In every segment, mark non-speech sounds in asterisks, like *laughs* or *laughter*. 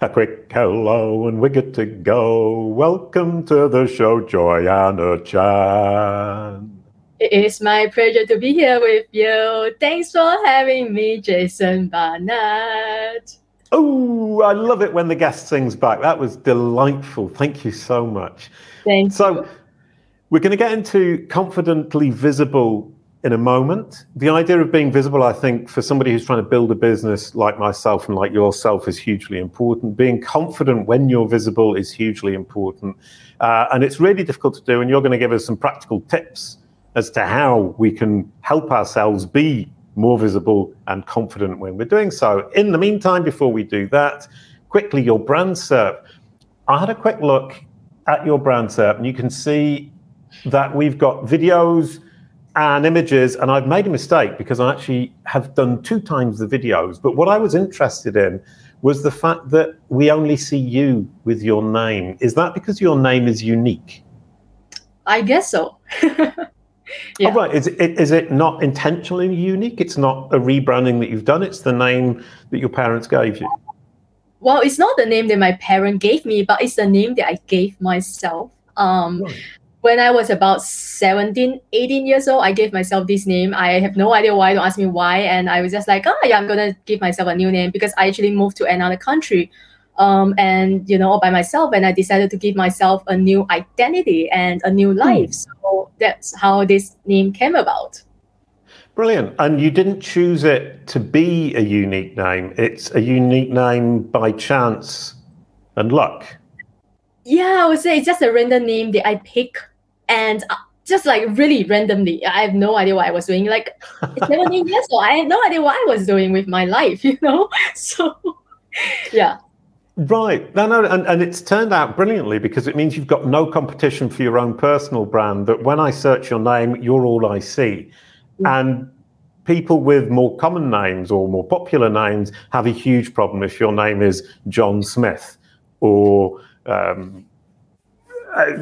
A quick hello and we're good to go. Welcome to the show, Joyan Chan. It is my pleasure to be here with you. Thanks for having me, Jason Barnard. Oh, I love it when the guest sings back. That was delightful. Thank you so much. Thank so, you. we're going to get into confidently visible in a moment. The idea of being visible, I think, for somebody who's trying to build a business like myself and like yourself is hugely important. Being confident when you're visible is hugely important. Uh, and it's really difficult to do. And you're going to give us some practical tips as to how we can help ourselves be more visible and confident when we're doing so. In the meantime, before we do that, quickly, your brand SERP. I had a quick look at your brand SERP, and you can see that we've got videos and images, and I've made a mistake because I actually have done two times the videos. But what I was interested in was the fact that we only see you with your name. Is that because your name is unique? I guess so. *laughs* yeah. Oh, right. Is it, is it not intentionally unique? It's not a rebranding that you've done. It's the name that your parents gave you. Well, it's not the name that my parent gave me, but it's the name that I gave myself. Um, right. When I was about 17, 18 years old, I gave myself this name. I have no idea why. Don't ask me why. And I was just like, oh, yeah, I'm going to give myself a new name because I actually moved to another country um, and you know all by myself and i decided to give myself a new identity and a new hmm. life mm. so that's how this name came about brilliant and you didn't choose it to be a unique name it's a unique name by chance and luck yeah i would say it's just a random name that i pick and uh, just like really randomly i have no idea what i was doing like 17 years old i had no idea what i was doing with my life *laughs* you know so *laughs* yeah Right. No, no, and, and it's turned out brilliantly because it means you've got no competition for your own personal brand. That when I search your name, you're all I see. Mm. And people with more common names or more popular names have a huge problem if your name is John Smith or um, uh,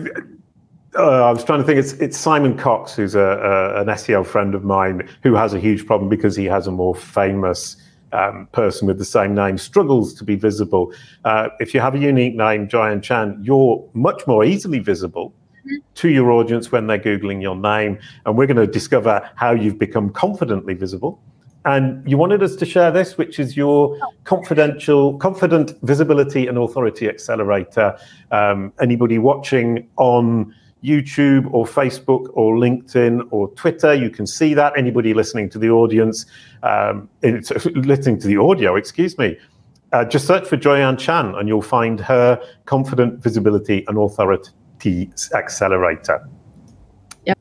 uh, I was trying to think. It's it's Simon Cox, who's a, a, an SEO friend of mine, who has a huge problem because he has a more famous um, person with the same name struggles to be visible. Uh, if you have a unique name, Joyan Chan, you're much more easily visible mm-hmm. to your audience when they're Googling your name. And we're going to discover how you've become confidently visible. And you wanted us to share this, which is your confidential, confident visibility and authority accelerator. Um, anybody watching on YouTube or Facebook or LinkedIn or Twitter. You can see that. Anybody listening to the audience, um, *laughs* listening to the audio, excuse me, uh, just search for Joyan Chan and you'll find her Confident Visibility and Authority Accelerator. Yep.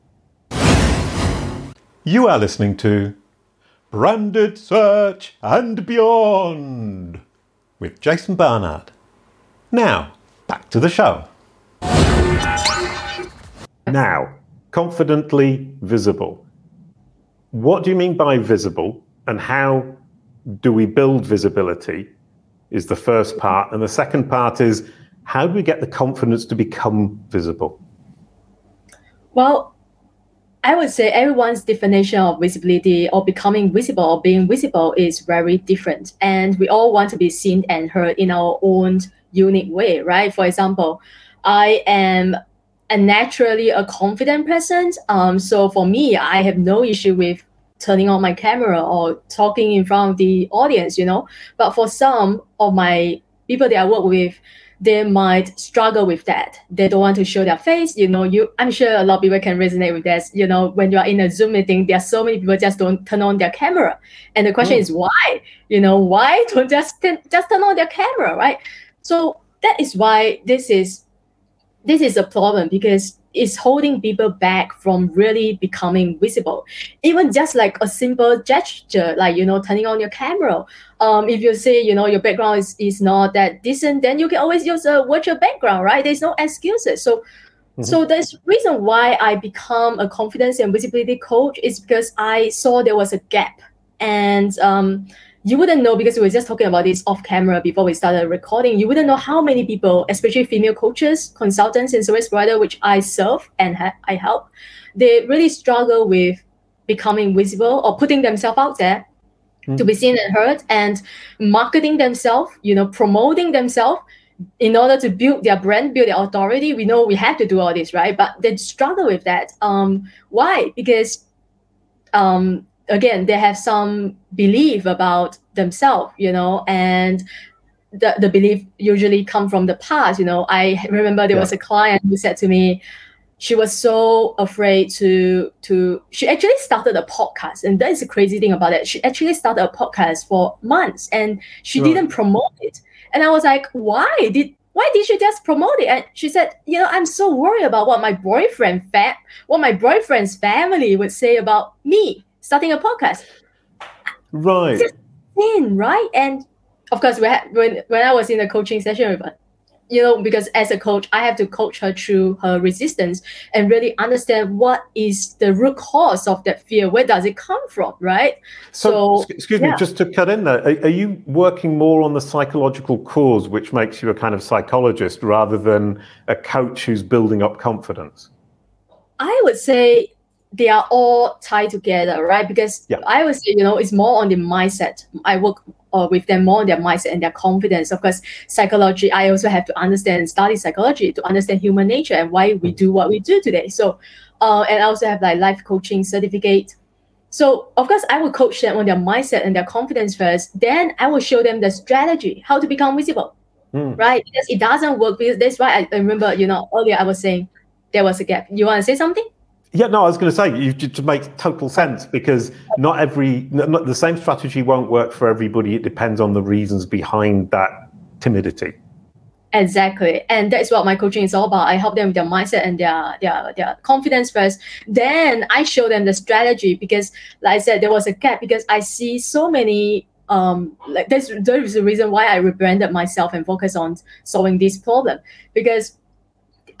You are listening to Branded Search and Beyond with Jason Barnard. Now, back to the show. Now, confidently visible. What do you mean by visible and how do we build visibility? Is the first part. And the second part is how do we get the confidence to become visible? Well, I would say everyone's definition of visibility or becoming visible or being visible is very different. And we all want to be seen and heard in our own unique way, right? For example, I am and naturally a confident person. Um, so for me, I have no issue with turning on my camera or talking in front of the audience, you know. But for some of my people that I work with, they might struggle with that. They don't want to show their face. You know, you I'm sure a lot of people can resonate with this. You know, when you are in a Zoom meeting, there are so many people just don't turn on their camera. And the question mm. is why? You know, why don't just just turn on their camera, right? So that is why this is this is a problem because it's holding people back from really becoming visible. Even just like a simple gesture, like you know, turning on your camera. Um, if you say you know your background is, is not that decent, then you can always use a virtual background, right? There's no excuses. So mm-hmm. so the reason why I become a confidence and visibility coach is because I saw there was a gap. And um, you wouldn't know because we were just talking about this off camera before we started recording. You wouldn't know how many people, especially female coaches, consultants, and service provider, which I serve and ha- I help, they really struggle with becoming visible or putting themselves out there mm. to be seen and heard and marketing themselves, you know, promoting themselves in order to build their brand, build their authority. We know we have to do all this, right? But they struggle with that. Um, why? Because um, again, they have some belief about themselves, you know, and the, the belief usually come from the past. You know, I remember there yeah. was a client who said to me, she was so afraid to to she actually started a podcast and that is the crazy thing about it she actually started a podcast for months and she right. didn't promote it and i was like why did why did you just promote it and she said you know i'm so worried about what my boyfriend fa- what my boyfriend's family would say about me starting a podcast right insane, right and of course we had, when when i was in a coaching session with her you know, because as a coach, I have to coach her through her resistance and really understand what is the root cause of that fear. Where does it come from, right? So, so excuse yeah. me, just to cut in there, are, are, you working more on the psychological cause, which makes you a kind of psychologist rather than a coach who's building up confidence? I would say they are all tied together, right? Because yeah. I would say, you know, it's more on the mindset. I work uh, with them more on their mindset and their confidence. Of course, psychology, I also have to understand and study psychology to understand human nature and why we do what we do today. So, uh, and I also have like life coaching certificate. So, of course, I will coach them on their mindset and their confidence first. Then I will show them the strategy, how to become visible, mm. right? Because it doesn't work. Because that's why I remember, you know, earlier I was saying there was a gap. You want to say something? Yeah, no, I was going to say you to make total sense because not every not, the same strategy won't work for everybody. It depends on the reasons behind that timidity. Exactly, and that's what my coaching is all about. I help them with their mindset and their their their confidence first. Then I show them the strategy because, like I said, there was a gap because I see so many um like there's there is a reason why I rebranded myself and focus on solving this problem because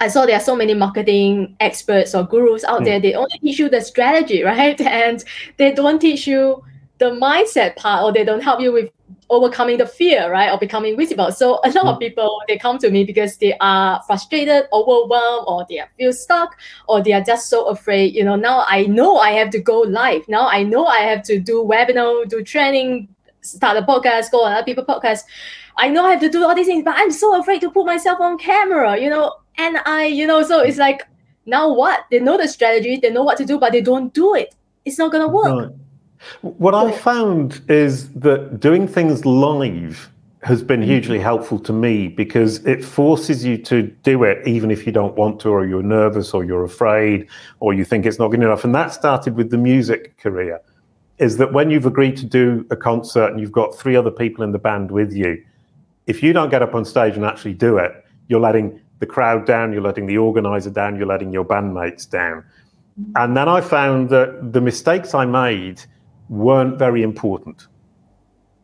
I saw there are so many marketing experts or gurus out mm. there. They only teach you the strategy, *laughs* right? And they don't teach you the mindset part, or they don't help you with overcoming the fear, right, or becoming visible. So a lot mm. of hmm. people they come to me because they are frustrated, overwhelmed, or they feel stuck, or they are just so afraid. You know, now I know I have to go live. Now I know I have to do webinar, do training, start a podcast, go on other people podcast. I know I have to do all these things, but I'm so afraid to put myself on camera. You know, and I, you know, so it's like now what? They know the strategy, they know what to do, but they don't do it. It's not gonna work. Right. What I found is that doing things live has been mm-hmm. hugely helpful to me because it forces you to do it even if you don't want to, or you're nervous, or you're afraid, or you think it's not good enough. And that started with the music career. Is that when you've agreed to do a concert and you've got three other people in the band with you, if you don't get up on stage and actually do it, you're letting the crowd down, you're letting the organizer down, you're letting your bandmates down. And then I found that the mistakes I made weren't very important.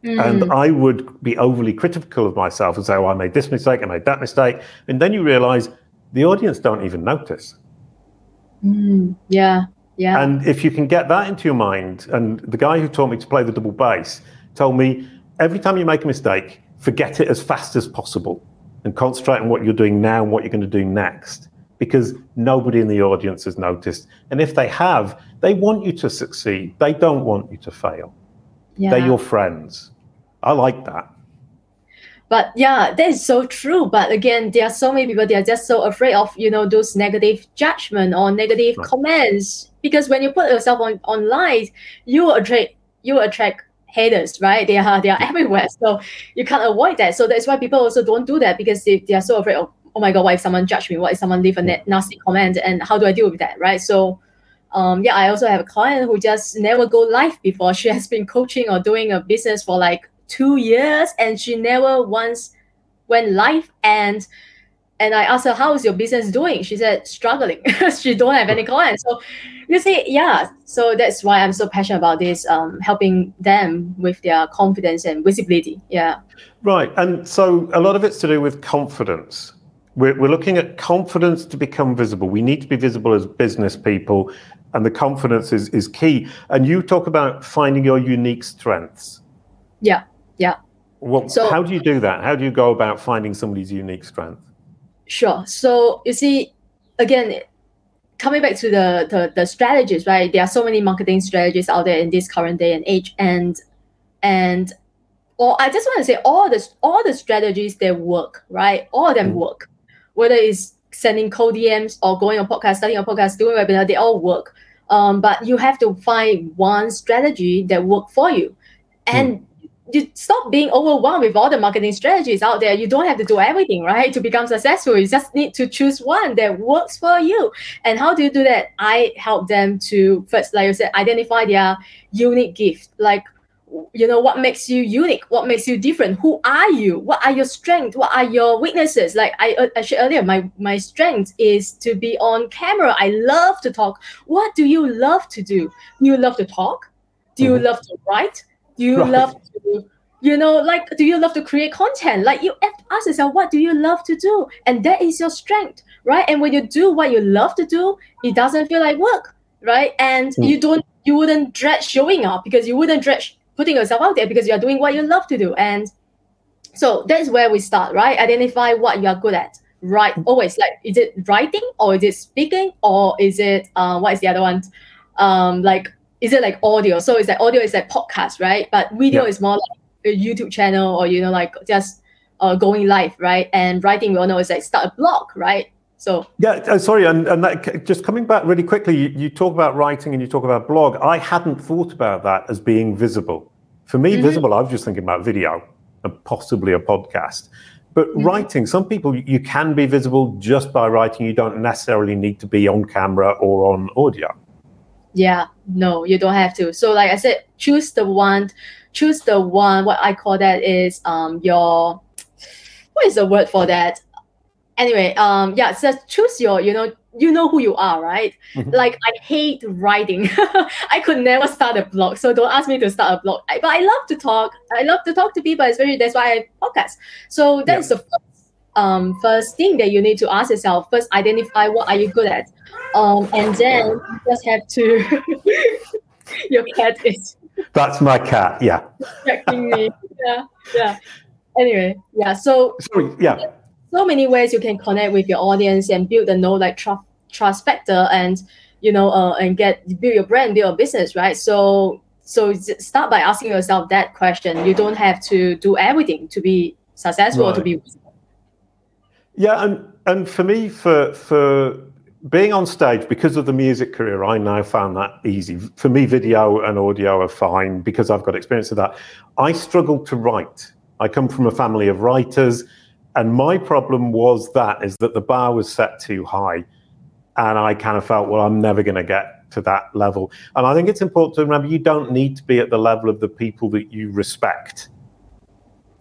Mm. And I would be overly critical of myself and say, oh, I made this mistake, I made that mistake. And then you realize the audience don't even notice. Mm. Yeah. Yeah. And if you can get that into your mind, and the guy who taught me to play the double bass told me every time you make a mistake, forget it as fast as possible and concentrate on what you're doing now and what you're going to do next because nobody in the audience has noticed. And if they have, they want you to succeed. They don't want you to fail. Yeah. They're your friends. I like that. But yeah, that is so true. But again, there are so many people they are just so afraid of you know those negative judgment or negative right. comments because when you put yourself on online, you attract you attract haters, right? They are they are *laughs* everywhere. So you can't avoid that. So that's why people also don't do that because they, they are so afraid of, oh my god, what if someone judge me? What if someone leave a nasty comment? And how do I deal with that? Right. So um, yeah, I also have a client who just never go live before. *laughs* She has been coaching or doing a business for like two years and she never once went live and and I asked her, how is your business doing? She said, struggling. *laughs* she don't have any clients. So you see, yeah. So that's why I'm so passionate about this, um, helping them with their confidence and visibility. Yeah. Right. And so a lot of it's to do with confidence. We're, we're looking at confidence to become visible. We need to be visible as business people, and the confidence is, is key. And you talk about finding your unique strengths. Yeah. Yeah. Well, so, how do you do that? How do you go about finding somebody's unique strength? Sure. So you see, again, coming back to the, the the strategies, right? There are so many marketing strategies out there in this current day and age, and and or I just want to say all the all the strategies that work, right? All of them mm. work. Whether it's sending cold DMs or going on podcast, starting a podcast, doing a webinar, they all work. Um, but you have to find one strategy that work for you, and mm. You stop being overwhelmed with all the marketing strategies out there. You don't have to do everything, right? To become successful, you just need to choose one that works for you. And how do you do that? I help them to first, like you said, identify their unique gift. Like you know what makes you unique what makes you different who are you what are your strengths what are your weaknesses like i, uh, I shared earlier my my strength is to be on camera i love to talk what do you love to do do you love to talk do you mm-hmm. love to write do you right. love to you know like do you love to create content like you ask yourself what do you love to do and that is your strength right and when you do what you love to do it doesn't feel like work right and mm. you don't you wouldn't dread showing up because you wouldn't dread putting yourself out there because you're doing what you love to do. And so that's where we start, right? Identify what you are good at. Right. Always like, is it writing or is it speaking or is it uh, what is the other one? Um, like, is it like audio? So it's like audio is like podcast, right? But video is more like a YouTube channel or you know, like just uh, going live, right? And writing we all know is like start a blog, right? So yeah, uh, sorry, and, and that, just coming back really quickly, you, you, talk about writing and you talk about blog. I hadn't thought about that as being visible. For me, mm-hmm. visible, I was just thinking about video and possibly a podcast. But mm-hmm. writing, some people you can be visible just by writing. You don't necessarily need to be on camera or on audio. Yeah, no, you don't have to. So, like I said, choose the one. Choose the one. What I call that is um your. What is the word for that? anyway, um, yeah, so choose your, you know, you know who you are, right? Mm-hmm. Like I hate writing. *laughs* I could never start a blog, so don't ask me to start a blog. I, but I love to talk. I love to talk to people, especially that's why I podcast. So that's yeah. the first, um, first thing that you need to ask yourself. First, identify what are you good at, um, and then you just have to. *laughs* your cat is. That's my cat. Yeah. Distracting me. Yeah. Yeah. Anyway, yeah. So. Sorry. Yeah so many ways you can connect with your audience and build the know like trust trust factor and you know uh, and get build your brand build your business right so so start by asking yourself that question you don't have to do everything to be successful right. or to be yeah and and for me for for being on stage because of the music career i now found that easy. For me video and audio are fine because i've got experience of that. I struggle to write. I come from a family of writers and my problem was that is that the bar was set too high and i kind of felt well i'm never going to get to that level. And i think it's important to remember you don't need to be at the level of the people that you respect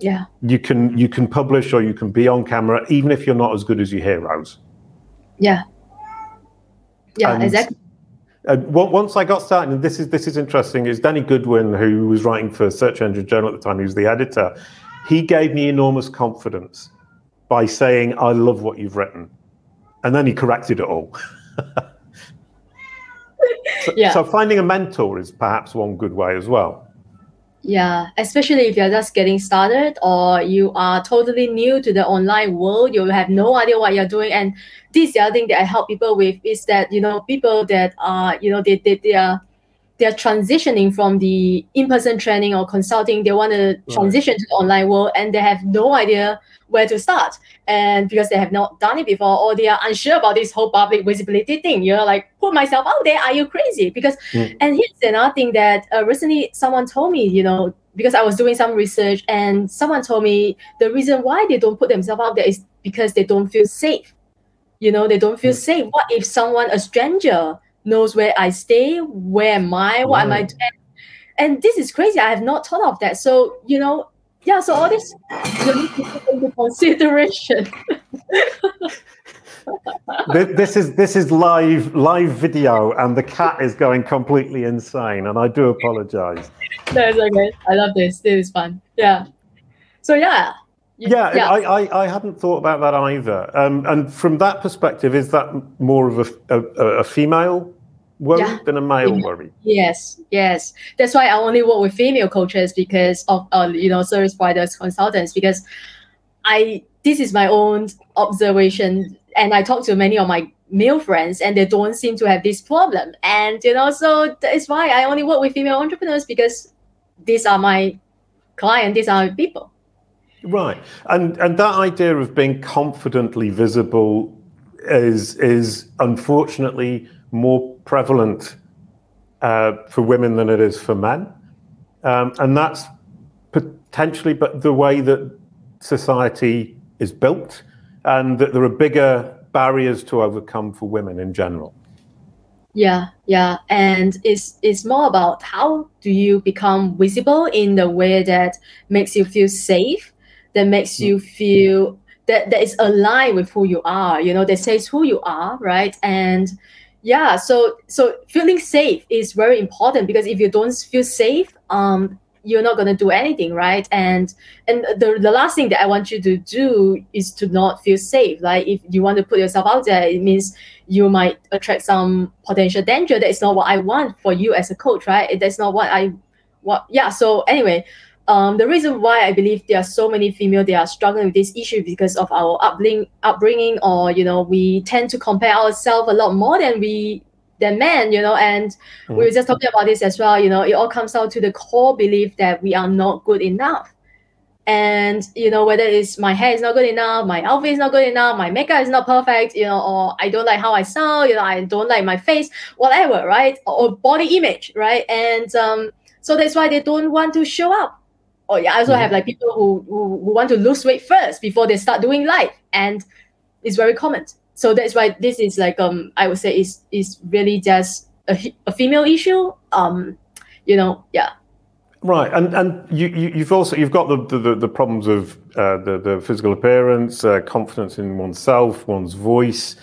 yeah you can you can publish or you can be on camera even if you're not as good as your heroes yeah yeah and, exactly uh, once I got started, and this is this is interesting, is Danny Goodwin, who was writing for Search Engine Journal at the time, he was the editor. He gave me enormous confidence by saying, I love what you've written. And then he corrected it all. *laughs* so, yeah. so finding a mentor is perhaps one good way as well. Yeah, especially if you're just getting started or you are totally new to the online world, you have no idea what you're doing. And this the other thing that I help people with is that, you know, people that are, you know, they, they, they are they're transitioning from the in-person training or consulting they want to transition right. to the online world and they have no idea where to start and because they have not done it before or they are unsure about this whole public visibility thing you're like put myself out there are you crazy because mm. and here's another thing that uh, recently someone told me you know because i was doing some research and someone told me the reason why they don't put themselves out there is because they don't feel safe you know they don't feel mm. safe what if someone a stranger knows where i stay where am i what am i doing and this is crazy i have not thought of that so you know yeah, so all this you need to take into consideration. *laughs* this is this is live live video, and the cat is going completely insane, and I do apologize. No, it's okay. I love this. This is fun. Yeah. So yeah. Yeah, yeah. I, I, I hadn't thought about that either. Um, and from that perspective, is that more of a, a, a female worry yeah. than a male yeah. worry. Yes, yes. That's why I only work with female coaches because of uh, you know service providers consultants because I this is my own observation and I talk to many of my male friends and they don't seem to have this problem and you know so that's why I only work with female entrepreneurs because these are my client, these are people. Right. And and that idea of being confidently visible is is unfortunately more prevalent uh, for women than it is for men. Um, and that's potentially but the way that society is built and that there are bigger barriers to overcome for women in general. Yeah, yeah, and it's it's more about how do you become visible in the way that makes you feel safe, that makes you feel that that is aligned with who you are. You know, that says who you are, right? And yeah, so so feeling safe is very important because if you don't feel safe, um, you're not going to do anything right and and the, the last thing that i want you to do is to not feel safe like if you want to put yourself out there it means you might attract some potential danger that is not what i want for you as a coach right that's not what i what yeah so anyway um, the reason why I believe there are so many female they are struggling with this issue because of our upbringing, upbringing, or you know, we tend to compare ourselves a lot more than we than men, you know, and mm-hmm. we were just talking about this as well, you know, it all comes down to the core belief that we are not good enough. And, you know, whether it's my hair is not good enough, my outfit is not good enough, my makeup is not perfect, you know, or I don't like how I sound, you know, I don't like my face, whatever, right? Or, body image, right? And um, so that's why they don't want to show up. Or yeah, I also mm-hmm. have like people who, who, who want to lose weight first before they start doing life. And it's very common so that's why this is like um I would say is is really just a, a female issue. Um, you know, yeah. Right, and and you, you have also you've got the the, the problems of uh, the the physical appearance, uh, confidence in oneself, one's voice,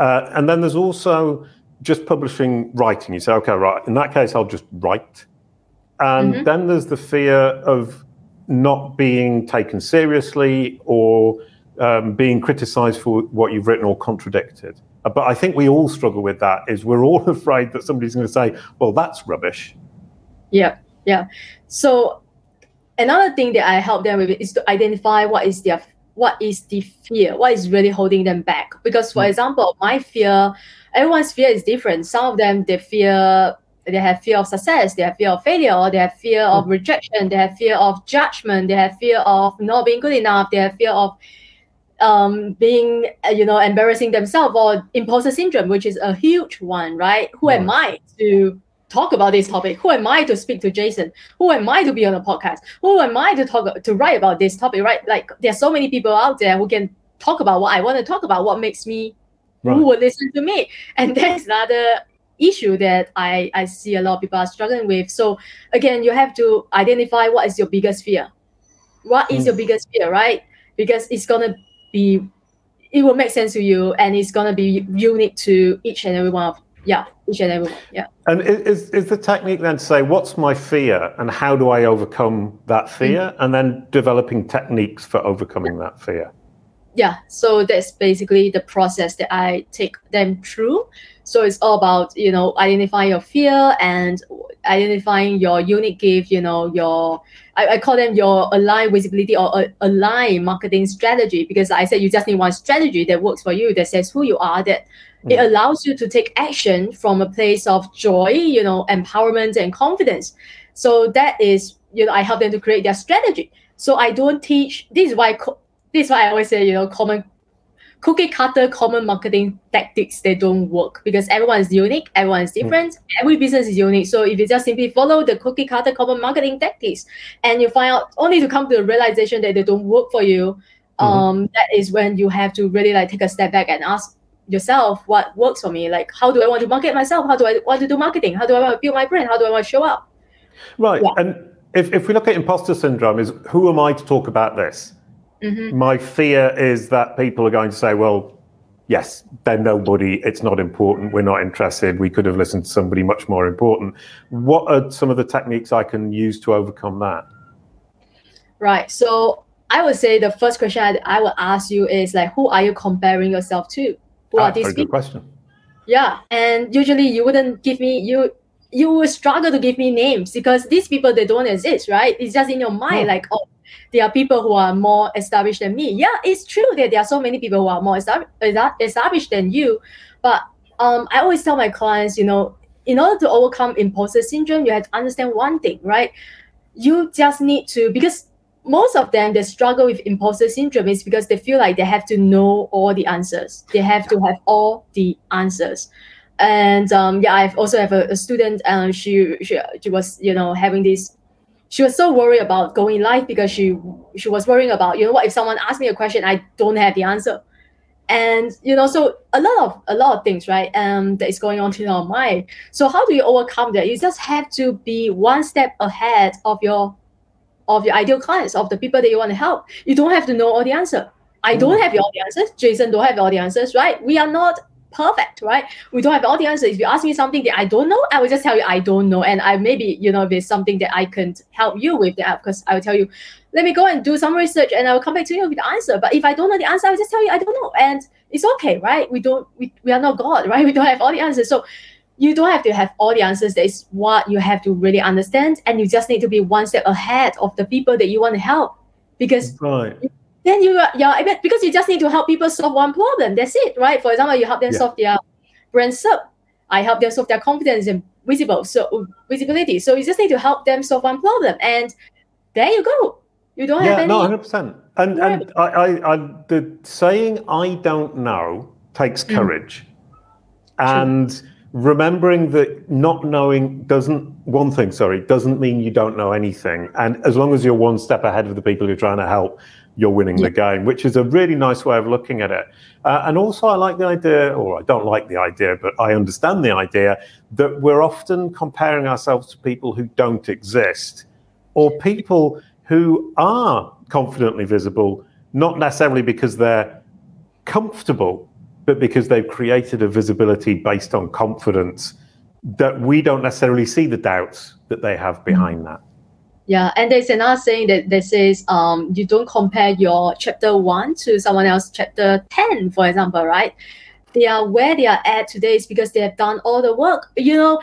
uh, and then there's also just publishing writing. You say, okay, right, in that case, I'll just write, and mm-hmm. then there's the fear of not being taken seriously or um, being criticized for what you've written or contradicted. Uh, but I think we all struggle with that. Is we're all *laughs* afraid that somebody's going to say, "Well, that's rubbish." Yeah, yeah. So another thing that I help them with is to identify what is their what is the fear, what is really holding them back. Because, for mm. example, my fear, everyone's fear is different. Some of them they fear they have fear of success, they have fear of failure, they have fear of mm. rejection, they have fear of judgment, they have fear of not being good enough, they have fear of um, being uh, you know embarrassing themselves or imposter syndrome, which is a huge one, right? Who am I to talk about this topic? Who am I to speak to Jason? Who am I to be on a podcast? Who am I to talk to write about this topic? Right? Like there's so many people out there who can talk about what I want to talk about, what makes me right. who will listen to me. And *laughs* that's another issue that I, I see a lot of people are struggling with. So again, you have to identify what is your biggest fear. What is mm. your biggest fear, right? Because it's gonna be it will make sense to you and it's going to be unique to each and every one of yeah each and every one yeah and is, is the technique then to say what's my fear and how do i overcome that fear mm-hmm. and then developing techniques for overcoming that fear yeah so that's basically the process that i take them through. So it's all about you know identifying your fear and identifying your unique gift you know your I, I call them your align visibility or uh, align marketing strategy because I said you just need one strategy that works for you that says who you are that mm. it allows you to take action from a place of joy you know empowerment and confidence. So that is you know I help them to create their strategy. So I don't teach this is why this is why I always say you know common cookie cutter common marketing tactics they don't work because everyone is unique, everyone is different, mm. every business is unique. So if you just simply follow the cookie cutter common marketing tactics and you find out only to come to the realization that they don't work for you, mm-hmm. um, that is when you have to really like take a step back and ask yourself what works for me. Like how do I want to market myself? How do I want to do marketing? How do I want to build my brand? How do I want to show up? Right. Yeah. And if, if we look at imposter syndrome, is who am I to talk about this? Mm-hmm. My fear is that people are going to say, well, yes, they're nobody. It's not important. We're not interested. We could have listened to somebody much more important. What are some of the techniques I can use to overcome that? Right. So I would say the first question I, I would ask you is like, who are you comparing yourself to? Who ah, are these people? Good question. Yeah, and usually you wouldn't give me you you will struggle to give me names because these people they don't exist, right? It's just in your mind, like oh, there are people who are more established than me. Yeah, it's true that there are so many people who are more established than you. But um, I always tell my clients, you know, in order to overcome imposter syndrome, you have to understand one thing, right? you just need to because most of them they struggle with imposter syndrome is because they feel like they have to know all the answers they have to have all the answers and um, yeah i've also have a, a student and um, she, she she was you know having this she was so worried about going live because she she was worrying about you know what if someone asked me a question i don't have the answer. And you know so a lot of a lot of things right um that is going on in our mind. So how do you overcome that? You just have to be one step ahead of your of your ideal clients of the people that you want to help. You don't have to know all the answer. I don't mm. have all the answers. Jason don't have all the answers right? We are not perfect, right? We don't have all the answers. If you ask me something that I don't know, I will just tell you I don't know. And I maybe, you know, if it's something that I can help you with, that because I will tell you, let me go and do some research and I will come back to you with the answer. But if I don't know the answer, I will just tell you I don't know. And it's okay, right? We don't we, we are not God, *laughs* right? We don't have all the answers. So you don't have to have all the answers. That is what you have to really understand. And you just need to be one step ahead of the people that you want to help. Because right then you are, yeah because you just need to help people solve one problem. That's it, right? For example, you help them yeah. solve their brand SERP. I help them solve their confidence and visible so visibility. So you just need to help them solve one problem, and there you go. You don't yeah, have any. no, hundred percent. And and I, I, I, the saying "I don't know" takes mm. courage, mm. and. True remembering that not knowing doesn't one thing sorry doesn't mean you don't know anything and as long as you're one step ahead of the people you're trying to help you're winning yeah. the game, which is a really nice way of looking at it. Uh, and also, I like the idea, or I don't like the idea, but I understand the idea that we're often comparing ourselves to people who don't exist or people who are confidently visible, not necessarily because they're comfortable, but because they've created a visibility based on confidence that we don't necessarily see the doubts that they have behind that. Yeah, and there's another saying that, that says um, you don't compare your chapter one to someone else chapter 10, for example, right? They are where they are at today is because they have done all the work, you know,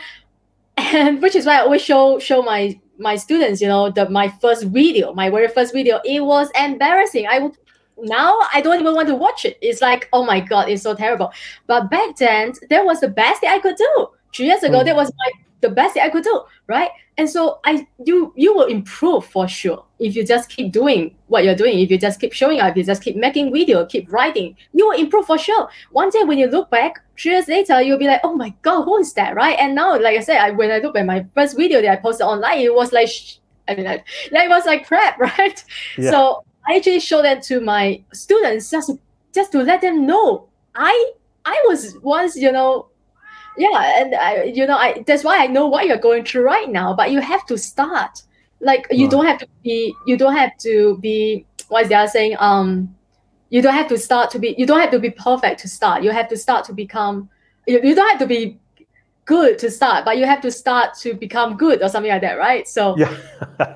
and *laughs* which is why I always show show my my students, you know, the my first video, my very first video, it was embarrassing. I would now I don't even want to watch it. It's like, oh my god, it's so terrible. But back then, that was the best thing I could do. Three years ago, mm. that was my the best thing I could do, right? And so I you you will improve for sure if you just keep doing what you're doing. If you just keep showing up, if you just keep making video, keep writing, you will improve for sure. One day when you look back, three years later, you'll be like, oh my god, who is that, right? And now, like I said, I, when I look at my first video that I posted online, it was like, sh- I mean, like, *laughs* it was like crap, *laughs* right? Yeah. So I actually show that to my students just just to let them know I I was once, you know, yeah and I, you know i that's why i know what you're going through right now but you have to start. Like you don't have to be you don't have to be what is the other saying? Um you don't have to start to be you don't have to be perfect to start. You have to start to become you, you don't have to be good to start but you have to start to become good or something like that right? So yeah.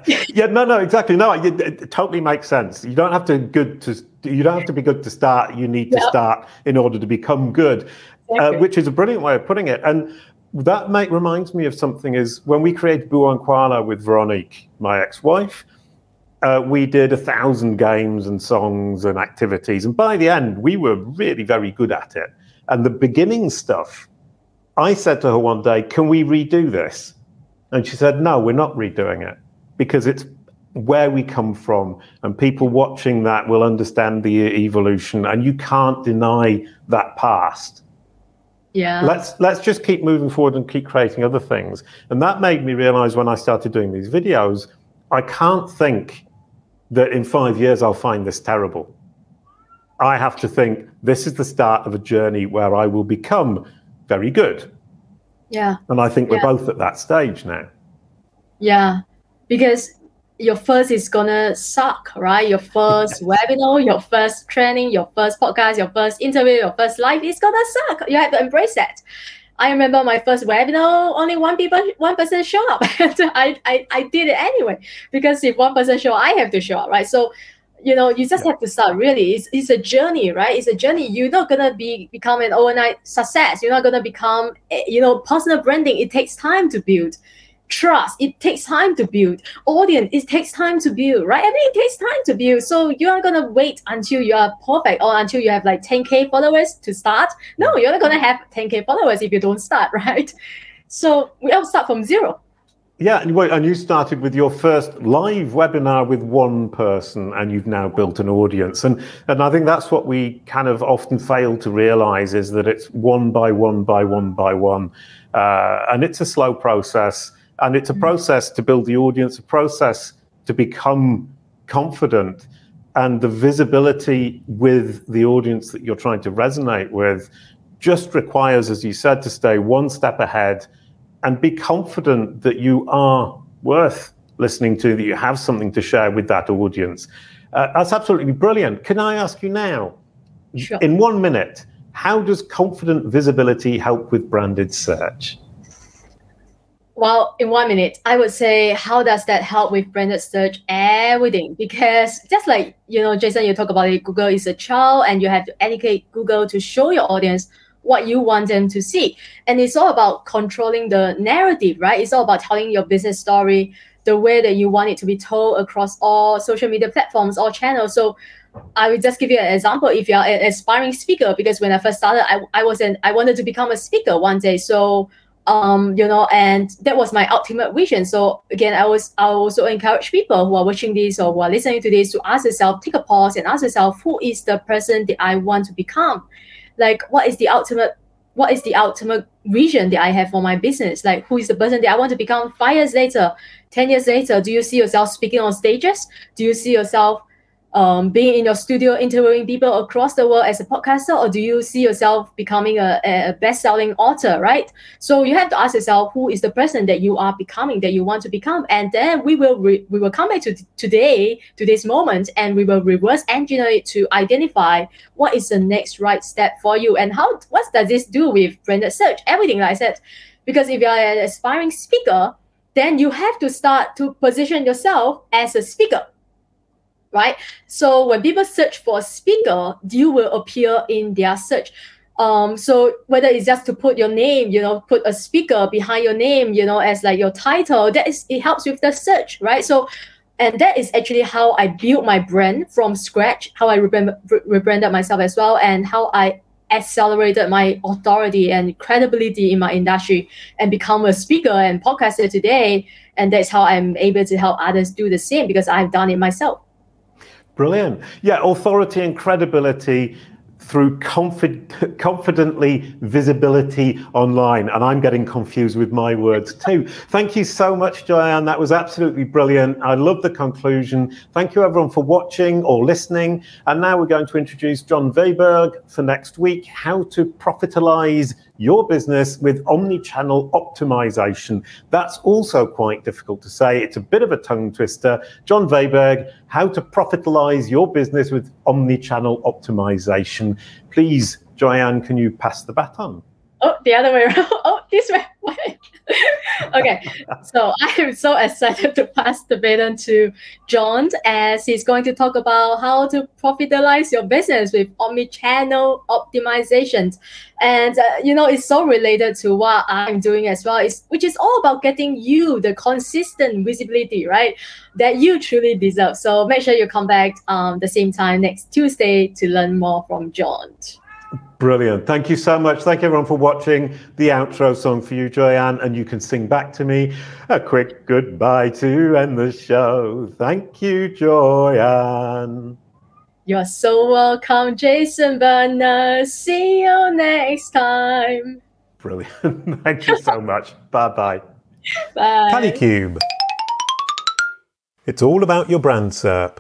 *laughs* Yeah no no exactly. No it, it, totally makes sense. You don't have to good to you don't have to be good to start. You need to yep. start in order to become good uh, which is a brilliant way of putting it. And that make, reminds me of something is when we created Boowa and Kwala with Veronique, my ex-wife, uh, we did a thousand games and songs and activities. And by the end, we were really very good at it. And the beginning stuff, I said to her one day, Can we redo this? And she said, No, we're not redoing it because it's where we come from. And people watching that will understand the evolution. And you can't deny that past yeah. Let's let's just keep moving forward and keep creating other things. And that made me realize when i started doing these videos i can't think that in five years i'll find this terrible. I have to think this is the start of a journey where i will become very good. Yeah. And i think we're both at that stage now. Yeah. Because your first is gonna suck, right? Your first webinar, your first training, your first podcast, your first interview, your first live is gonna suck. You have to embrace that. I remember my first webinar, only one people, one person show up. *laughs* I, I, I did it anyway because if one person show, I have to show up, right? So, you know, you just have to start. Really, it's, it's a journey, right? It's a journey. You're not gonna be become an overnight success. You're not gonna become, eh, you know, personal branding. It takes time to build trust. It takes time to build. Audience it takes time to build right? I mean it takes time to build. So you're not gonna wait until you are perfect or until you have like 10k followers to start. No you're not gonna have 10k followers if you don't start *laughs* right? So we all start from zero. Yeah, and you started with your first live webinar with one person, and you've now built an audience. And and I think that's what we kind of often fail to realize is that it's one by one by one by one, uh, and it's a slow process, and it's a mm-hmm. process to build the audience, a process to become confident, and the visibility with the audience that you're trying to resonate with just requires, as you said, to stay one step ahead and be confident that you are worth listening to, that you have something to share with that audience. Uh, that's absolutely brilliant. Can I ask you now, sure. in one minute, how does confident visibility help with branded search? Well, in one minute, I would say, how does that help with branded search? Everything, because just like you know, Jason, you talk about it. Google is a child, and you have to educate Google to show your audience what you want them to see. And it's all about controlling the narrative, right? It's all about telling your business story the way that you want it to be told across all social media platforms, all channels. So I will just give you an example. If you're an aspiring speaker, because when I first started, I, I wasn't I wanted to become a speaker one day. So um, you know, and that was my ultimate vision. So again, I was I also encourage people who are watching this or who are listening to this to ask yourself, take a pause and ask yourself, who is the person that I want to become? like what is the ultimate what is the ultimate vision that I have for my business? Like, who is the person that I want to become five years later, 10 years later? Do you see yourself speaking on stages? Do you see yourself um, being in your studio interviewing people across the world as a podcaster, or do you see yourself becoming a, a best-selling author, right? So you have to ask yourself who is the person that you are becoming, that you want to become, and then we will re- we will come back to today, to this moment, and we will reverse engineer it to identify what is the next right step for you, and how what does this do with branded search? Everything like I said, because if you are an aspiring speaker, then you have to start to position yourself as a speaker right? So when people search for a speaker, you will appear in their search. Um, so whether it's just to put your name, you know, put a speaker behind your name, you know, as like your title, that is it helps with the search, right? So and that is actually how I built my brand from scratch, how I rebrand, rebranded myself as well, and how I accelerated my authority and credibility in my industry and become a speaker and podcaster today. And that's how I'm able to help others do the same because I've done it myself. Brilliant. Yeah, authority and credibility through confid- confidently visibility online. And I'm getting confused with my words too. Thank you so much, Joyan. That was absolutely brilliant. I love the conclusion. Thank you, everyone, for watching or listening. And now we're going to introduce John Veiberg for next week how to profitalize your business with omni-channel optimization. That's also quite difficult to say. It's a bit of a tongue twister. John Veiberg, how to profitalize your business with omni-channel optimization. Please, Joyan, can you pass the baton? Oh, the other way around. *laughs* Oh, this way. Okay, so I am so excited to pass the baton to John as he's going to talk about how to profitalize your business with omni-channel optimizations. And uh, you know, it's so related to what I'm doing as well, is which is all about getting you the consistent visibility, right? That you truly deserve. So make sure you come back um the same time next Tuesday to learn more from John. Brilliant. Thank you so much. Thank you everyone for watching the outro song for you, Joyan. And you can sing back to me a quick goodbye to end the show. Thank you, Joyan. You're so welcome, Jason Barnard. See you next time. Brilliant. *laughs* Thank you so much. Bye-bye. Bye. Cube. It's all about your brand SERP.